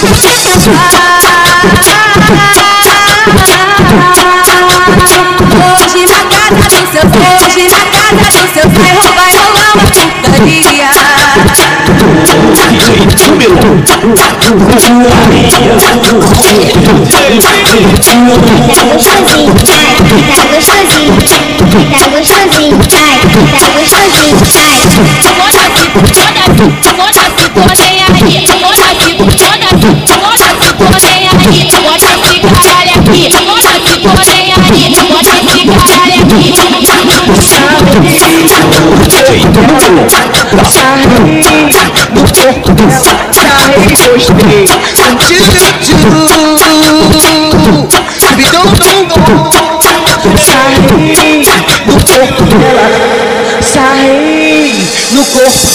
Hoje na casa do seu hoje na casa do seu pai vai rolar uma putaria. Tá gostosinho, vai, tá gostosinho, vai, tá gostosinho, ai. Foda-se, foda-se, Bota no corpo.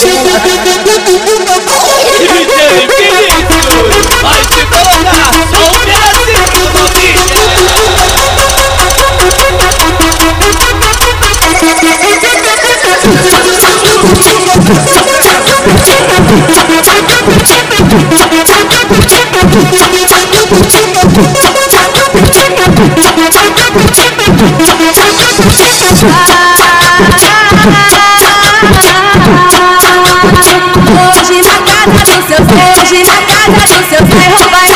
Hoje na casa do seu hoje na casa do seu bairro vai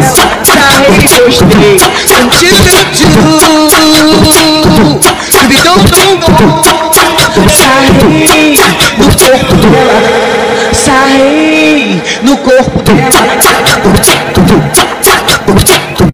corpo dela. Sarrei, gostei. Tchu, tchu. Bidão, dom, dom. Sarrei no corpo dela. Sarrei no corpo dela.